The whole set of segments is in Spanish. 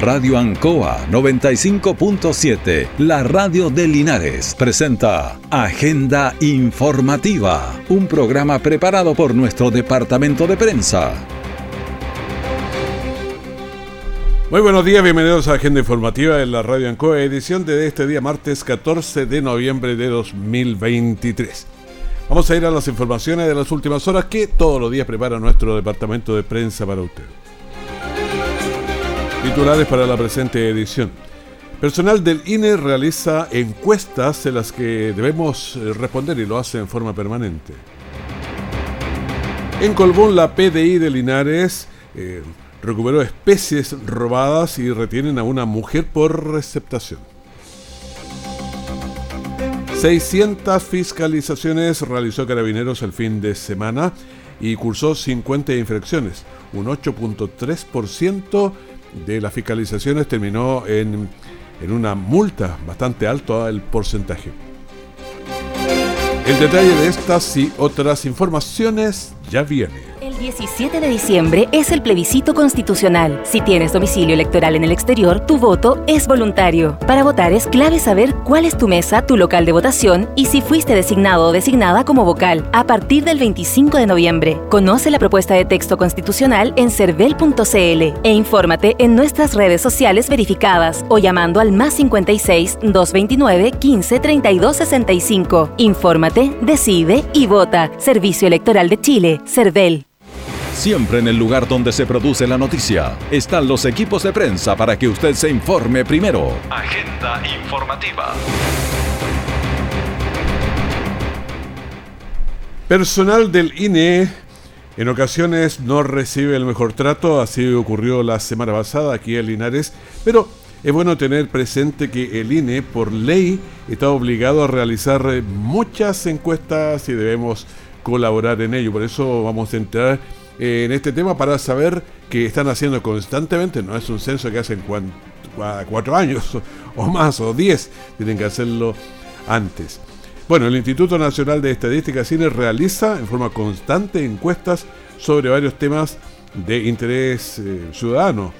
Radio Ancoa 95.7, la radio de Linares, presenta Agenda Informativa, un programa preparado por nuestro departamento de prensa. Muy buenos días, bienvenidos a Agenda Informativa en la Radio Ancoa, edición de este día martes 14 de noviembre de 2023. Vamos a ir a las informaciones de las últimas horas que todos los días prepara nuestro departamento de prensa para usted. Titulares para la presente edición. Personal del INE realiza encuestas en las que debemos eh, responder y lo hace en forma permanente. En Colbún, la PDI de Linares eh, recuperó especies robadas y retienen a una mujer por receptación. 600 fiscalizaciones realizó Carabineros el fin de semana y cursó 50 infracciones, un 8.3% de las fiscalizaciones terminó en, en una multa bastante alta el porcentaje. El detalle de estas y otras informaciones ya viene. El 17 de diciembre es el plebiscito constitucional. Si tienes domicilio electoral en el exterior, tu voto es voluntario. Para votar es clave saber cuál es tu mesa, tu local de votación y si fuiste designado o designada como vocal a partir del 25 de noviembre. Conoce la propuesta de texto constitucional en cervel.cl e infórmate en nuestras redes sociales verificadas o llamando al más 56 229 15 32 65. Infórmate, decide y vota. Servicio Electoral de Chile, CERVEL. Siempre en el lugar donde se produce la noticia están los equipos de prensa para que usted se informe primero. Agenda informativa. Personal del INE en ocasiones no recibe el mejor trato, así ocurrió la semana pasada aquí en Linares, pero es bueno tener presente que el INE por ley está obligado a realizar muchas encuestas y debemos colaborar en ello. Por eso vamos a entrar en este tema para saber que están haciendo constantemente, no es un censo que hacen cuatro años o más o diez, tienen que hacerlo antes. Bueno, el Instituto Nacional de Estadística Cine realiza en forma constante encuestas sobre varios temas de interés eh, ciudadano.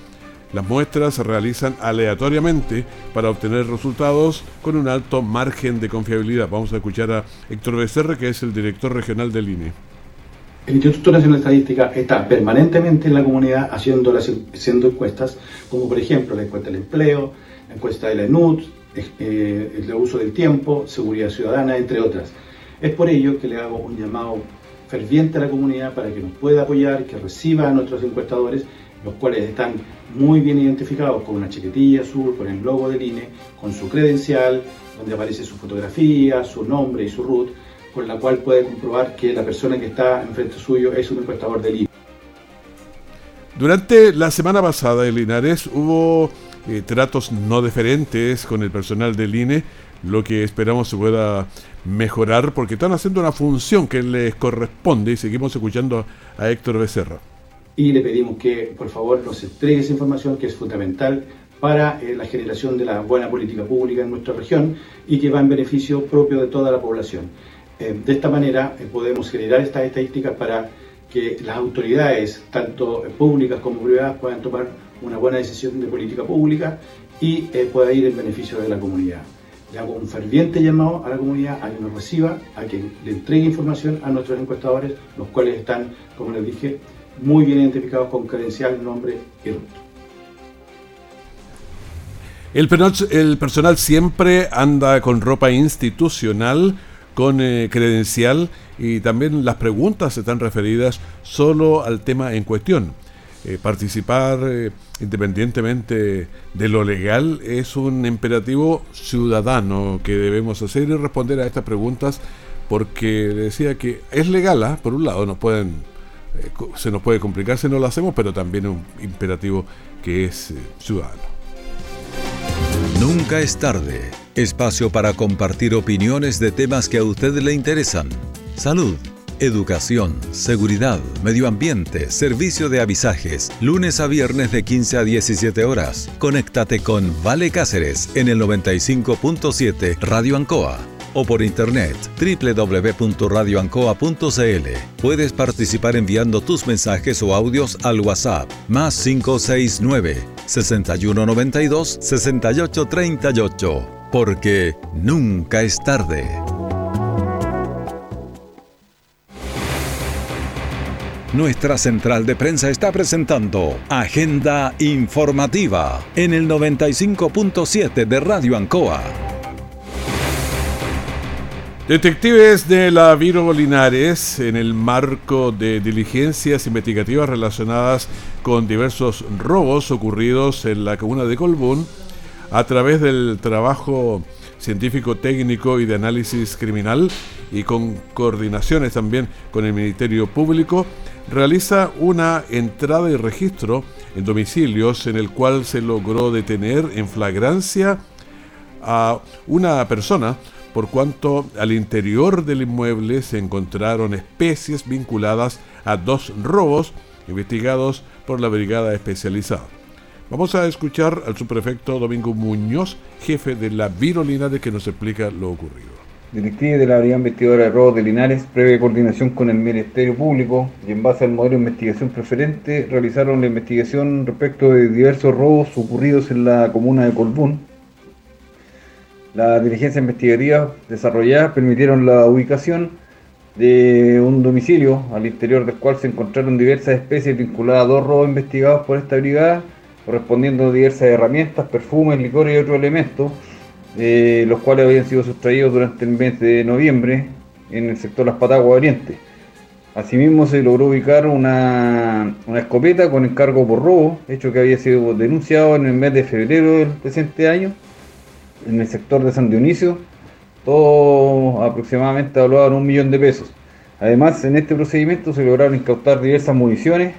Las muestras se realizan aleatoriamente para obtener resultados con un alto margen de confiabilidad. Vamos a escuchar a Héctor Becerra, que es el director regional del INE. El Instituto Nacional de Estadística está permanentemente en la comunidad haciendo, las, haciendo encuestas, como por ejemplo la encuesta del empleo, la encuesta de la ENUD, eh, el uso del tiempo, seguridad ciudadana, entre otras. Es por ello que le hago un llamado ferviente a la comunidad para que nos pueda apoyar, que reciba a nuestros encuestadores, los cuales están muy bien identificados con una chiquetilla azul, con el logo del INE, con su credencial, donde aparece su fotografía, su nombre y su root con la cual puede comprobar que la persona que está enfrente suyo es un encuestador del INE. Durante la semana pasada en Linares hubo eh, tratos no diferentes con el personal del INE, lo que esperamos se pueda mejorar porque están haciendo una función que les corresponde y seguimos escuchando a Héctor Becerra. Y le pedimos que por favor nos entregue esa información que es fundamental para eh, la generación de la buena política pública en nuestra región y que va en beneficio propio de toda la población. Eh, de esta manera eh, podemos generar estas estadísticas para que las autoridades, tanto públicas como privadas, puedan tomar una buena decisión de política pública y eh, pueda ir en beneficio de la comunidad. Le hago un ferviente llamado a la comunidad a que nos reciba, a que le entregue información a nuestros encuestadores, los cuales están, como les dije, muy bien identificados con credencial, nombre y rostro. El personal siempre anda con ropa institucional con eh, credencial y también las preguntas están referidas solo al tema en cuestión. Eh, participar eh, independientemente de lo legal es un imperativo ciudadano que debemos hacer y responder a estas preguntas porque decía que es legal, ¿ah? por un lado nos pueden se nos puede complicar si no lo hacemos, pero también un imperativo que es ciudadano. Nunca es tarde Espacio para compartir opiniones de temas que a usted le interesan. Salud, educación, seguridad, medio ambiente, servicio de avisajes. Lunes a viernes de 15 a 17 horas. Conéctate con Vale Cáceres en el 95.7 Radio Ancoa o por internet www.radioancoa.cl. Puedes participar enviando tus mensajes o audios al WhatsApp más 569 6192-6838, porque nunca es tarde. Nuestra central de prensa está presentando Agenda Informativa en el 95.7 de Radio Ancoa. Detectives de la Viro Linares, en el marco de diligencias investigativas relacionadas con diversos robos ocurridos en la comuna de Colbún, a través del trabajo científico técnico y de análisis criminal y con coordinaciones también con el Ministerio Público, realiza una entrada y registro en domicilios en el cual se logró detener en flagrancia a una persona por cuanto al interior del inmueble se encontraron especies vinculadas a dos robos investigados por la brigada especializada. Vamos a escuchar al subprefecto Domingo Muñoz, jefe de la Viro Linares, que nos explica lo ocurrido. Directivos de la Brigada Investigadora de Robos de Linares, previa coordinación con el Ministerio Público y en base al modelo de investigación preferente, realizaron la investigación respecto de diversos robos ocurridos en la comuna de Colbún, las diligencias investigativas desarrolladas permitieron la ubicación de un domicilio al interior del cual se encontraron diversas especies vinculadas a dos robos investigados por esta brigada, correspondiendo a diversas herramientas, perfumes, licores y otros elementos, eh, los cuales habían sido sustraídos durante el mes de noviembre en el sector Las Pataguas Oriente. Asimismo se logró ubicar una, una, escopeta con encargo por robo, hecho que había sido denunciado en el mes de febrero del presente año en el sector de San Dionisio, todo aproximadamente evaluado en un millón de pesos. Además, en este procedimiento se lograron incautar diversas municiones,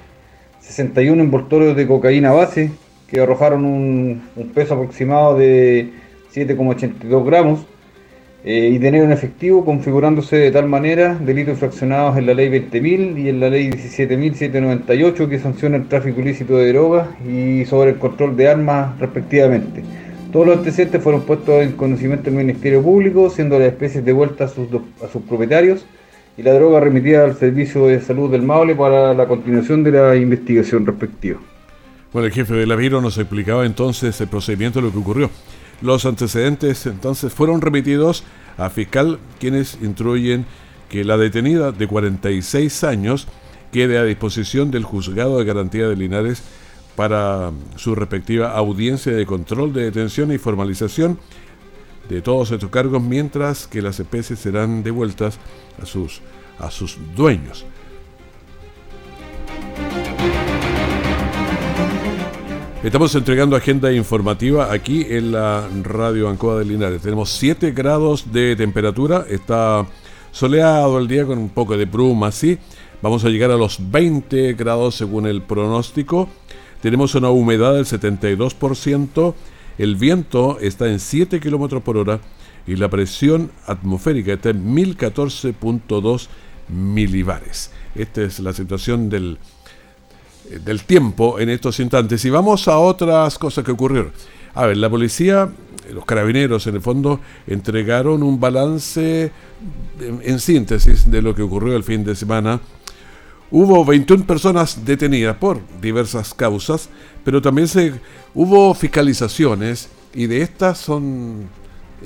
61 envoltorios de cocaína base, que arrojaron un, peso aproximado de 7,82 gramos, eh, y dinero en efectivo, configurándose de tal manera delitos infraccionados en la ley 20.000 y en la ley 17.798, que sanciona el tráfico ilícito de drogas y sobre el control de armas respectivamente. Todos los antecedentes fueron puestos en conocimiento del Ministerio Público, siendo las especies devueltas a sus, a sus propietarios y la droga remitida al Servicio de Salud del Maule para la continuación de la investigación respectiva. Bueno, el jefe de la Viro nos explicaba entonces el procedimiento de lo que ocurrió. Los antecedentes entonces fueron remitidos a fiscal, quienes instruyen que la detenida de 46 años quede a disposición del juzgado de garantía de Linares para su respectiva audiencia de control de detención y formalización de todos estos cargos, mientras que las especies serán devueltas a sus, a sus dueños. Estamos entregando agenda informativa aquí en la radio Ancoa de Linares. Tenemos 7 grados de temperatura, está soleado el día con un poco de bruma, así. Vamos a llegar a los 20 grados según el pronóstico. Tenemos una humedad del 72%, el viento está en 7 km por hora y la presión atmosférica está en 1014.2 milibares. Esta es la situación del, del tiempo en estos instantes. Y vamos a otras cosas que ocurrieron. A ver, la policía, los carabineros en el fondo, entregaron un balance en síntesis de lo que ocurrió el fin de semana Hubo 21 personas detenidas por diversas causas, pero también se, hubo fiscalizaciones y de estas son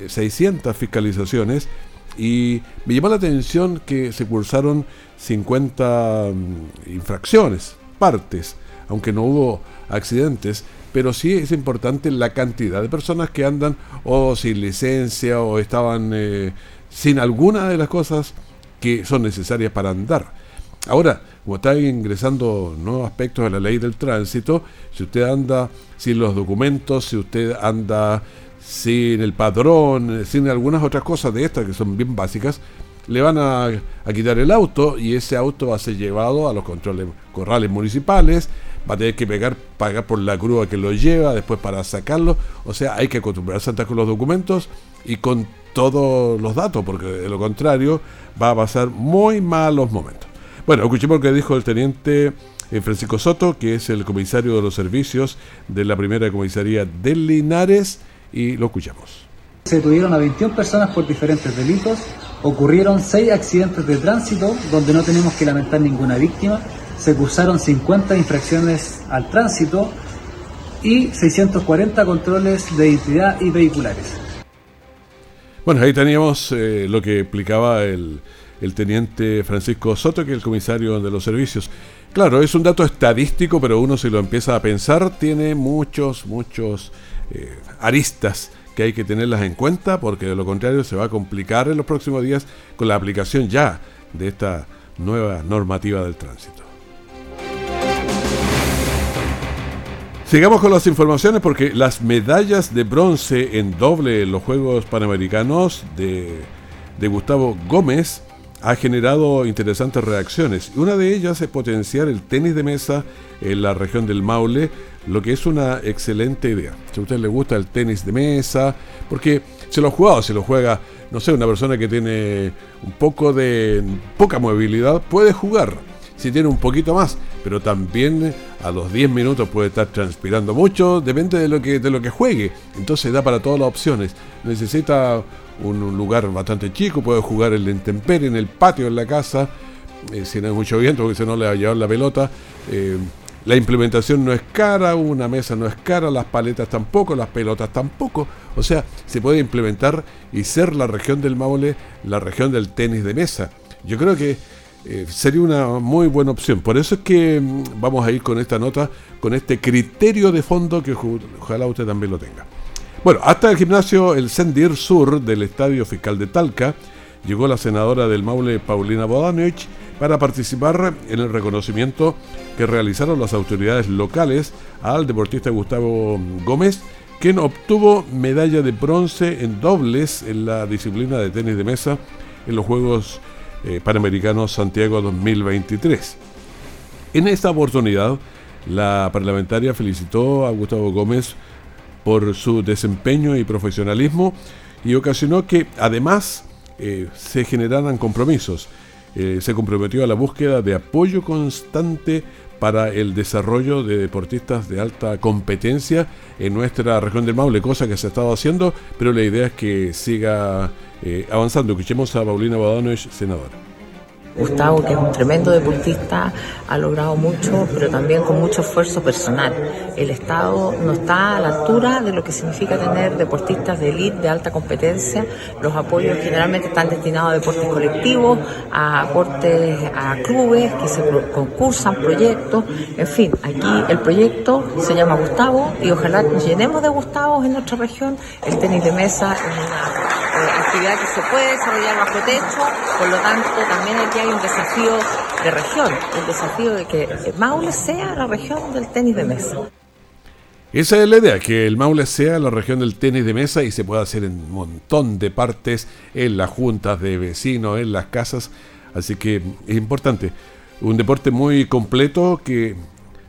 600 eh, fiscalizaciones y me llamó la atención que se cursaron 50 mm, infracciones, partes, aunque no hubo accidentes, pero sí es importante la cantidad de personas que andan o sin licencia o estaban eh, sin alguna de las cosas que son necesarias para andar. Ahora, como está ingresando nuevos aspectos de la ley del tránsito, si usted anda sin los documentos, si usted anda sin el padrón, sin algunas otras cosas de estas que son bien básicas, le van a, quitar el auto y ese auto va a ser llevado a los controles corrales municipales, va a tener que pegar, pagar por la grúa que lo lleva, después para sacarlo. O sea, hay que acostumbrarse a andar con los documentos y con todos los datos, porque de lo contrario va a pasar muy malos momentos. Bueno, escuchemos lo que dijo el teniente eh, Francisco Soto, que es el comisario de los servicios de la primera comisaría de Linares, y lo escuchamos. Se detuvieron a 21 personas por diferentes delitos, ocurrieron 6 accidentes de tránsito donde no tenemos que lamentar ninguna víctima, se cursaron 50 infracciones al tránsito, y 640 controles de identidad y vehiculares. Bueno, ahí teníamos eh, lo que explicaba el, el teniente Francisco Soto, que es el comisario de los servicios. Claro, es un dato estadístico, pero uno si lo empieza a pensar tiene muchos, muchos eh, aristas que hay que tenerlas en cuenta, porque de lo contrario se va a complicar en los próximos días con la aplicación ya de esta nueva normativa del tránsito. Sigamos con las informaciones porque las medallas de bronce en doble en los Juegos Panamericanos de, de Gustavo Gómez ha generado interesantes reacciones. Una de ellas es potenciar el tenis de mesa en la región del Maule, lo que es una excelente idea. Si a usted le gusta el tenis de mesa, porque se lo ha jugado, se lo juega, no sé, una persona que tiene un poco de poca movilidad, puede jugar. Si tiene un poquito más, pero también a los 10 minutos puede estar transpirando mucho, depende de lo que, de lo que juegue. Entonces da para todas las opciones. Necesita un, lugar bastante chico, puede jugar en la en el patio, en la casa, eh, si no hay mucho viento, porque si no le va a llevar la pelota. Eh, la implementación no es cara, una mesa no es cara, las paletas tampoco, las pelotas tampoco. O sea, se puede implementar y ser la región del Maule la región del tenis de mesa. Yo creo que eh, sería una muy buena opción. Por eso es que mm, vamos a ir con esta nota, con este criterio de fondo que ojalá usted también lo tenga. Bueno, hasta el gimnasio El Sendir Sur del Estadio Fiscal de Talca llegó la senadora del Maule, Paulina Bodanovich, para participar en el reconocimiento que realizaron las autoridades locales al deportista Gustavo Gómez, quien obtuvo medalla de bronce en dobles en la disciplina de tenis de mesa en los Juegos eh, Panamericanos Santiago 2023. En esta oportunidad, la parlamentaria felicitó a Gustavo Gómez por su desempeño y profesionalismo y ocasionó que además eh, se generaran compromisos. Eh, se comprometió a la búsqueda de apoyo constante para el desarrollo de deportistas de alta competencia en nuestra región del Maule, cosa que se ha estado haciendo, pero la idea es que siga eh, avanzando. Escuchemos a Paulina Badanovic, senadora. Gustavo, que es un tremendo deportista, ha logrado mucho, pero también con mucho esfuerzo personal. El Estado no está a la altura de lo que significa tener deportistas de élite, de alta competencia. Los apoyos generalmente están destinados a deportes colectivos, a aportes a clubes que se concursan, proyectos. En fin, aquí el proyecto se llama Gustavo y ojalá llenemos de Gustavos en nuestra región. El tenis de mesa es una eh, actividad que se puede desarrollar bajo techo, por lo tanto también aquí hay un desafío de región, el desafío de que Maule sea la región del tenis de mesa. Esa es la idea, que el Maule sea la región del tenis de mesa y se pueda hacer en un montón de partes, en las juntas de vecinos, en las casas. Así que es importante. Un deporte muy completo que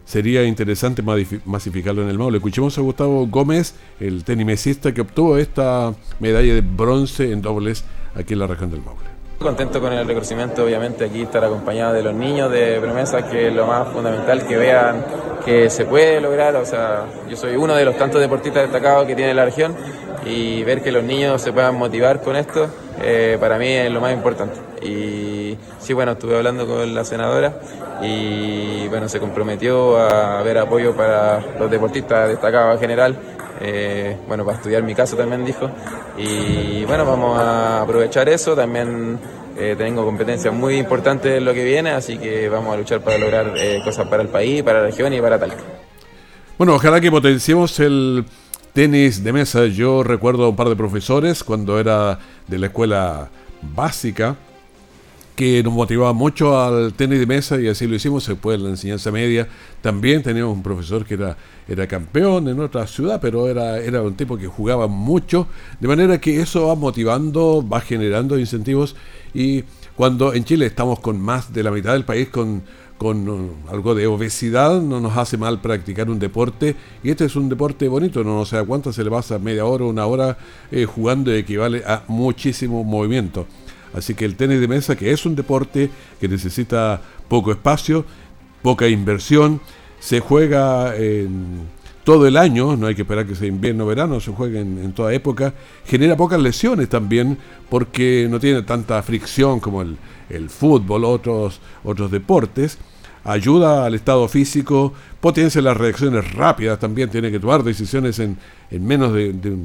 sería interesante masificarlo en el Maule. Escuchemos a Gustavo Gómez, el tenimesista que obtuvo esta medalla de bronce en dobles aquí en la región del Maule. Contento con el reconocimiento, obviamente aquí estar acompañado de los niños de promesas, que es lo más fundamental, que vean que se puede lograr, o sea, yo soy uno de los tantos deportistas destacados que tiene la región y ver que los niños se puedan motivar con esto, eh, para mí es lo más importante. Y sí, bueno, estuve hablando con la senadora y bueno, se comprometió a haber apoyo para los deportistas destacados en general eh, bueno, para estudiar mi caso también dijo. Y bueno, vamos a aprovechar eso. También eh, tengo competencias muy importantes en lo que viene, así que vamos a luchar para lograr eh, cosas para el país, para la región y para Talca. Bueno, ojalá que potenciemos el tenis de mesa. Yo recuerdo un par de profesores cuando era de la escuela básica que nos motivaba mucho al tenis de mesa y así lo hicimos después de la enseñanza media. También teníamos un profesor que era, era campeón en otra ciudad, pero era, era un tipo que jugaba mucho, de manera que eso va motivando, va generando incentivos y cuando en Chile estamos con más de la mitad del país con, con uh, algo de obesidad, no nos hace mal practicar un deporte y este es un deporte bonito, no, sé a cuánto se le pasa media hora, una hora eh, jugando equivale a muchísimo movimiento. Así que el tenis de mesa, que es un deporte que necesita poco espacio, poca inversión, se juega en todo el año, no hay que esperar que sea invierno o verano, se juega en, toda época, genera pocas lesiones también porque no tiene tanta fricción como el, el fútbol, otros, otros deportes. ayuda al estado físico, potencia las reacciones rápidas, también tiene que tomar decisiones en, menos de, de,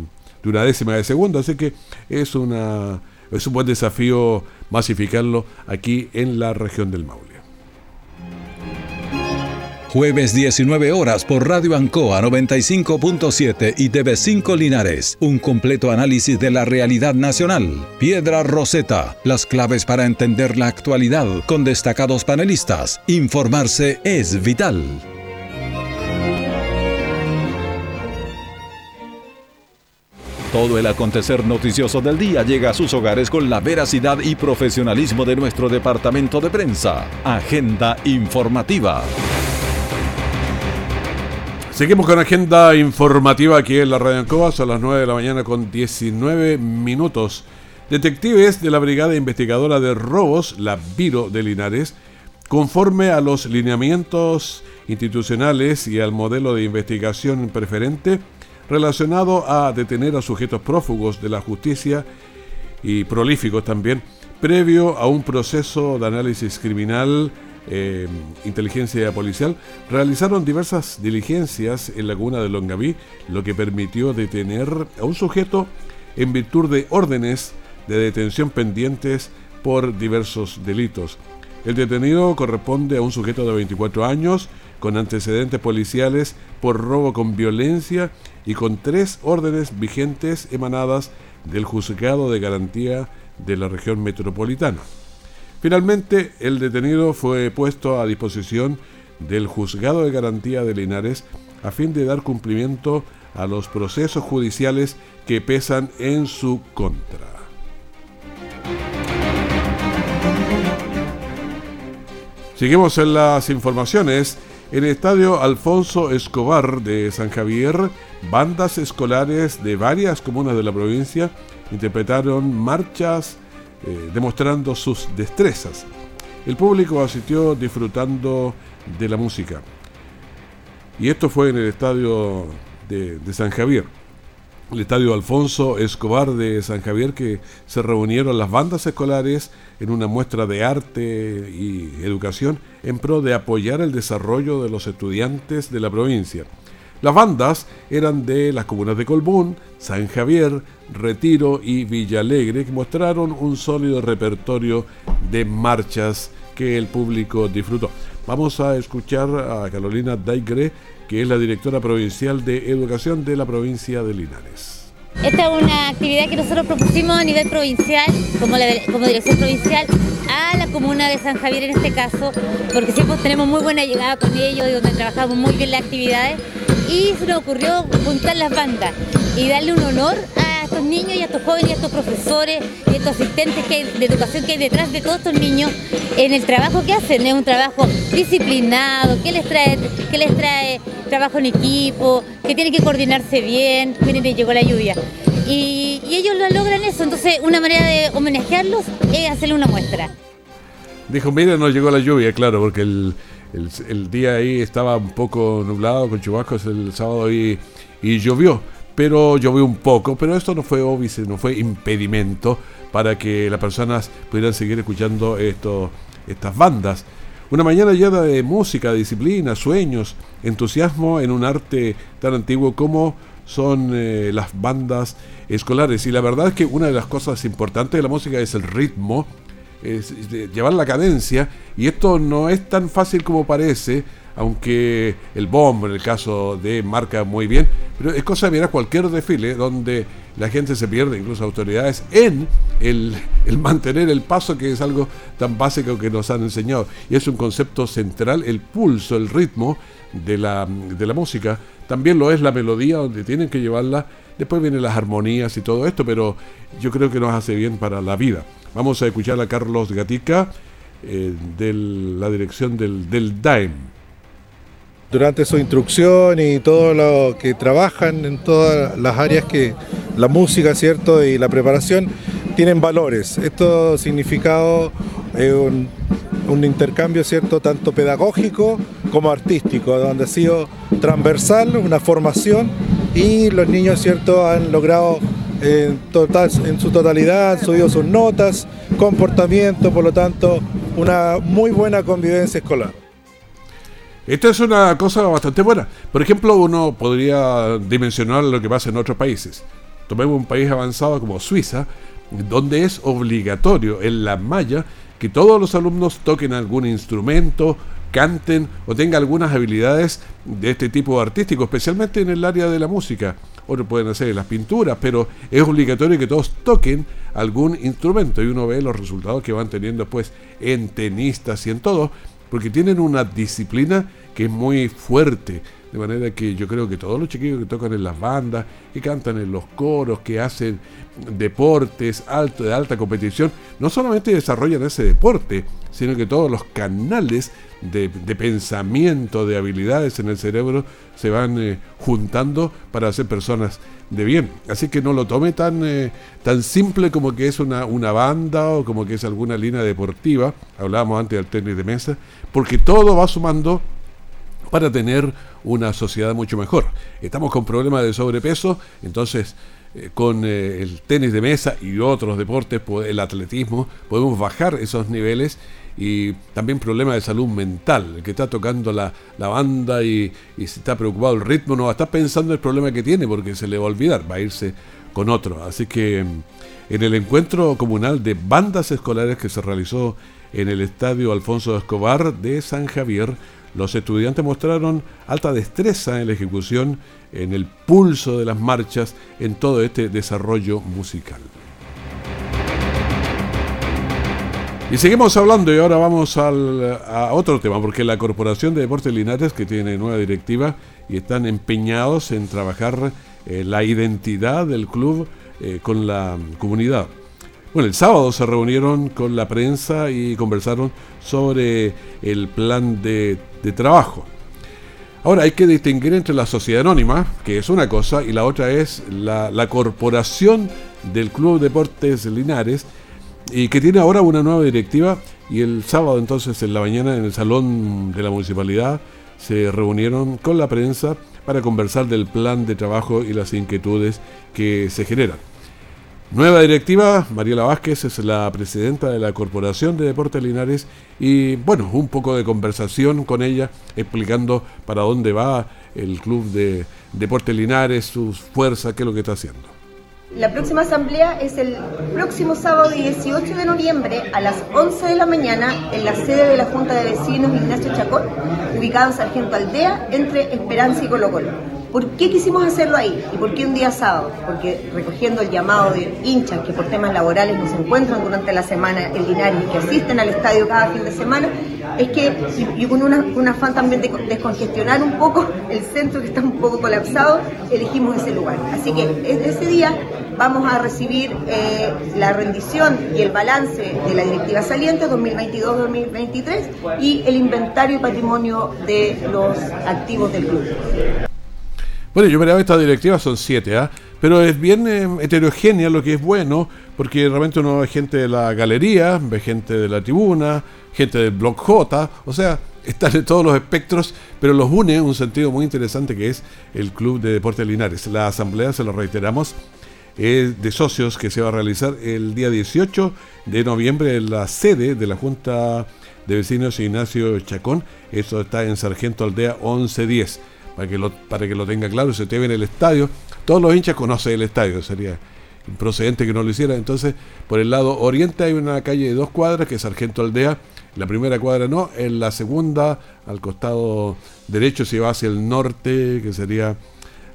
una décima de segundo, así que es, una, es un buen desafío masificarlo aquí en la región del Maule. Jueves 19 horas por Radio Ancoa 95.7 y TV5 Linares. Un completo análisis de la realidad nacional. Piedra Roseta. Las claves para entender la actualidad con destacados panelistas. Informarse es vital. Todo el acontecer noticioso del día llega a sus hogares con la veracidad y profesionalismo de nuestro departamento de prensa. Agenda informativa. Seguimos con agenda informativa aquí en la Radio Ancoa, son las 9 de la mañana con 19 minutos. Detectives de la Brigada Investigadora de Robos, la Viro de Linares, conforme a los lineamientos institucionales y al modelo de investigación preferente relacionado a detener a sujetos prófugos de la justicia y prolíficos también, previo a un proceso de análisis criminal eh, inteligencia policial, realizaron diversas diligencias en la comuna de Longaví, lo que permitió detener a un sujeto en virtud de órdenes de detención pendientes por diversos delitos. El detenido corresponde a un sujeto de 24 años con antecedentes policiales por robo con violencia y con tres órdenes vigentes emanadas del Juzgado de Garantía de la región metropolitana. Finalmente, el detenido fue puesto a disposición del Juzgado de Garantía de Linares a fin de dar cumplimiento a los procesos judiciales que pesan en su contra. Seguimos en las informaciones. En el estadio Alfonso Escobar de San Javier, bandas escolares de varias comunas de la provincia interpretaron marchas eh, demostrando sus destrezas. El público asistió disfrutando de la música. Y esto fue en el estadio de, de, San Javier, el estadio Alfonso Escobar de San Javier, que se reunieron las bandas escolares en una muestra de arte y educación en pro de apoyar el desarrollo de los estudiantes de la provincia. Las bandas eran de las comunas de Colbún, San Javier, Retiro y Villalegre, que mostraron un sólido repertorio de marchas que el público disfrutó. Vamos a escuchar a Carolina Daigre, que es la directora provincial de educación de la provincia de Linares. Esta es una actividad que nosotros propusimos a nivel provincial, como, dirección provincial, a la comuna de San Javier en este caso, porque siempre tenemos muy buena llegada con ellos y donde trabajamos muy bien las actividades y se nos ocurrió juntar las bandas y darle un honor niños y a estos jóvenes y a estos profesores y a estos asistentes de educación que hay detrás de todos estos niños en el trabajo que hacen. Es un trabajo disciplinado, que les trae, que les trae trabajo en equipo, que tienen que coordinarse bien. Miren, llegó la lluvia. Y, ellos lo logran eso. Entonces, una manera de homenajearlos es hacerle una muestra. Dijo, mira, no llegó la lluvia, claro, porque el, el, día ahí estaba un poco nublado con chubascos el sábado y, y llovió, pero llovió un poco, pero esto no fue óbice, no fue impedimento para que las personas pudieran seguir escuchando esto, estas bandas. Una mañana llena de música, disciplina, sueños, entusiasmo en un arte tan antiguo como son eh, las bandas escolares. Y la verdad es que una de las cosas importantes de la música es el ritmo, llevar la cadencia, y esto no es tan fácil como parece, aunque el bombo en el caso de marca muy bien, pero es cosa de mirar cualquier desfile donde la gente se pierde, incluso autoridades, en el, mantener el paso, que es algo tan básico que nos han enseñado. Y es un concepto central, el pulso, el ritmo de la, de la música. También lo es la melodía, donde tienen que llevarla. Después vienen las armonías y todo esto, pero yo creo que nos hace bien para la vida. Vamos a escuchar a Carlos Gatica eh, de la dirección del, del DAEM. Durante su instrucción y todo lo que trabajan en todas las áreas que la música, ¿cierto? Y la preparación tienen valores. Esto significado eh, un, intercambio, ¿cierto? Tanto pedagógico como artístico, donde ha sido transversal, una formación y los niños, ¿cierto? Han logrado en, total, en su totalidad, han subido sus notas, comportamiento, por lo tanto, una muy buena convivencia escolar. Esta es una cosa bastante buena. Por ejemplo, uno podría dimensionar lo que pasa en otros países. Tomemos un país avanzado como Suiza, donde es obligatorio en la malla que todos los alumnos toquen algún instrumento, canten o tengan algunas habilidades de este tipo artístico, especialmente en el área de la música. Otros pueden hacer las pinturas, pero es obligatorio que todos toquen algún instrumento y uno ve los resultados que van teniendo pues en tenistas y en todo, porque tienen una disciplina que es muy fuerte. De manera que yo creo que todos los chiquillos que tocan en las bandas, que cantan en los coros, que hacen deportes de alta competición, no solamente desarrollan ese deporte, sino que todos los canales de, pensamiento, de habilidades en el cerebro se van eh, juntando para ser personas de bien. Así que no lo tome tan, eh, tan simple como que es una, una banda o como que es alguna línea deportiva. Hablábamos antes del tenis de mesa, porque todo va sumando para tener una sociedad mucho mejor. Estamos con problemas de sobrepeso, entonces eh, con eh, el tenis de mesa y otros deportes, el atletismo, podemos bajar esos niveles y también problemas de salud mental. El que está tocando la, banda y, y si está preocupado el ritmo no va pensando el problema que tiene porque se le va a olvidar, va a irse con otro. Así que mm, en el encuentro comunal de bandas escolares que se realizó en el Estadio Alfonso Escobar de San Javier, los estudiantes mostraron alta destreza en la ejecución, en el pulso de las marchas, en todo este desarrollo musical. Y seguimos hablando y ahora vamos a otro tema, porque la Corporación de Deportes Linares, que tiene nueva directiva y están empeñados en trabajar eh, la identidad del club eh, con la comunidad. Bueno, el sábado se reunieron con la prensa y conversaron sobre el plan de, trabajo. Ahora hay que distinguir entre la sociedad anónima, que es una cosa, y la otra es la, la corporación del Club Deportes Linares, y que tiene ahora una nueva directiva. Y el sábado entonces en la mañana en el salón de la municipalidad se reunieron con la prensa para conversar del plan de trabajo y las inquietudes que se generan. Nueva directiva, Mariela Vázquez es la presidenta de la Corporación de Deportes Linares y bueno, un poco de conversación con ella explicando para dónde va el Club de Deportes Linares, sus fuerzas, qué es lo que está haciendo. La próxima asamblea es el próximo sábado 18 de noviembre a las 11 de la mañana en la sede de la Junta de Vecinos Ignacio Chacón, ubicado en Sargento Aldea, entre Esperanza y Colo Colo. ¿Por qué quisimos hacerlo ahí? ¿Y por qué un día sábado? Porque recogiendo el llamado de hinchas que por temas laborales no se encuentran durante la semana en Linares que asisten al estadio cada fin de semana, es que, y, con un afán también de descongestionar un poco el centro que está un poco colapsado, elegimos ese lugar. Así que ese día vamos a recibir eh, la rendición y el balance de la directiva saliente 2022-2023 y el inventario y patrimonio de los activos del club. Bueno, yo miraba estas directivas, son siete, ¿ah? Pero es bien eh, heterogénea, lo que es bueno, porque realmente uno ve gente de la galería, ve gente de la tribuna, gente del Block J, o sea, están en todos los espectros, pero los une un sentido muy interesante que es el Club de Deportes Linares. La asamblea, se lo reiteramos, es de socios que se va a realizar el día 18 de noviembre en la sede de la Junta de Vecinos Ignacio Chacón. Eso está en Sargento Aldea 1110 para que lo, para que lo tenga claro, si usted ve en el estadio, todos los hinchas conocen el estadio, sería improcedente que no lo hiciera. Entonces, por el lado oriente hay una calle de dos cuadras, que es Sargento Aldea, la primera cuadra no, en la segunda, al costado derecho, si va hacia el norte, que sería,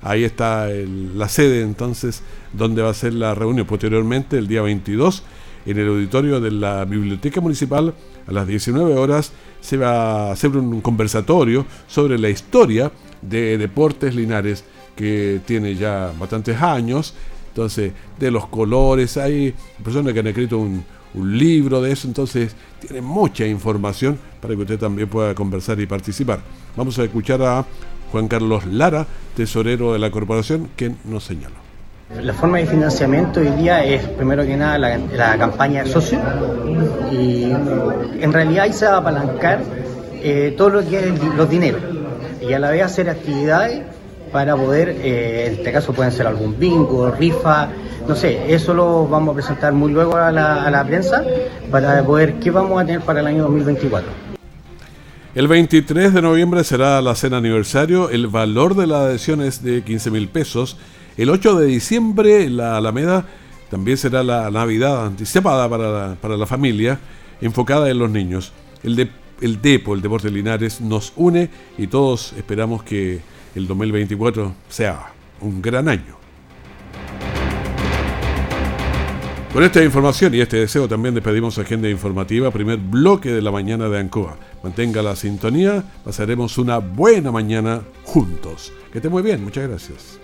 ahí está la sede entonces, donde va a ser la reunión posteriormente, el día 22, en el auditorio de la Biblioteca Municipal, a las 19 horas, se va a hacer un conversatorio sobre la historia de Deportes Linares, que tiene ya bastantes años. Entonces, de los colores, hay personas que han escrito un, libro de eso, entonces tiene mucha información para que usted también pueda conversar y participar. Vamos a escuchar a Juan Carlos Lara, tesorero de la corporación, que nos señala. La forma de financiamiento hoy día es, primero que nada, la, campaña de socio y en realidad ahí se va a apalancar eh, todo lo que es los dineros y a la vez hacer actividades para poder, eh, en este caso pueden ser algún bingo, rifa, no sé, eso lo vamos a presentar muy luego a la, prensa para poder qué vamos a tener para el año 2024. El 23 de noviembre será la cena aniversario. El valor de la adhesión es de 15 mil pesos. El 8 de diciembre, la Alameda también será la Navidad anticipada para la, para la familia, enfocada en los niños. El, de, el DEPO, el Deporte Linares, nos une y todos esperamos que el 2024 sea un gran año. Con esta información y este deseo también despedimos Agenda Informativa, primer bloque de la mañana de Ancoa. Mantenga la sintonía, pasaremos una buena mañana juntos. Que esté muy bien, muchas gracias.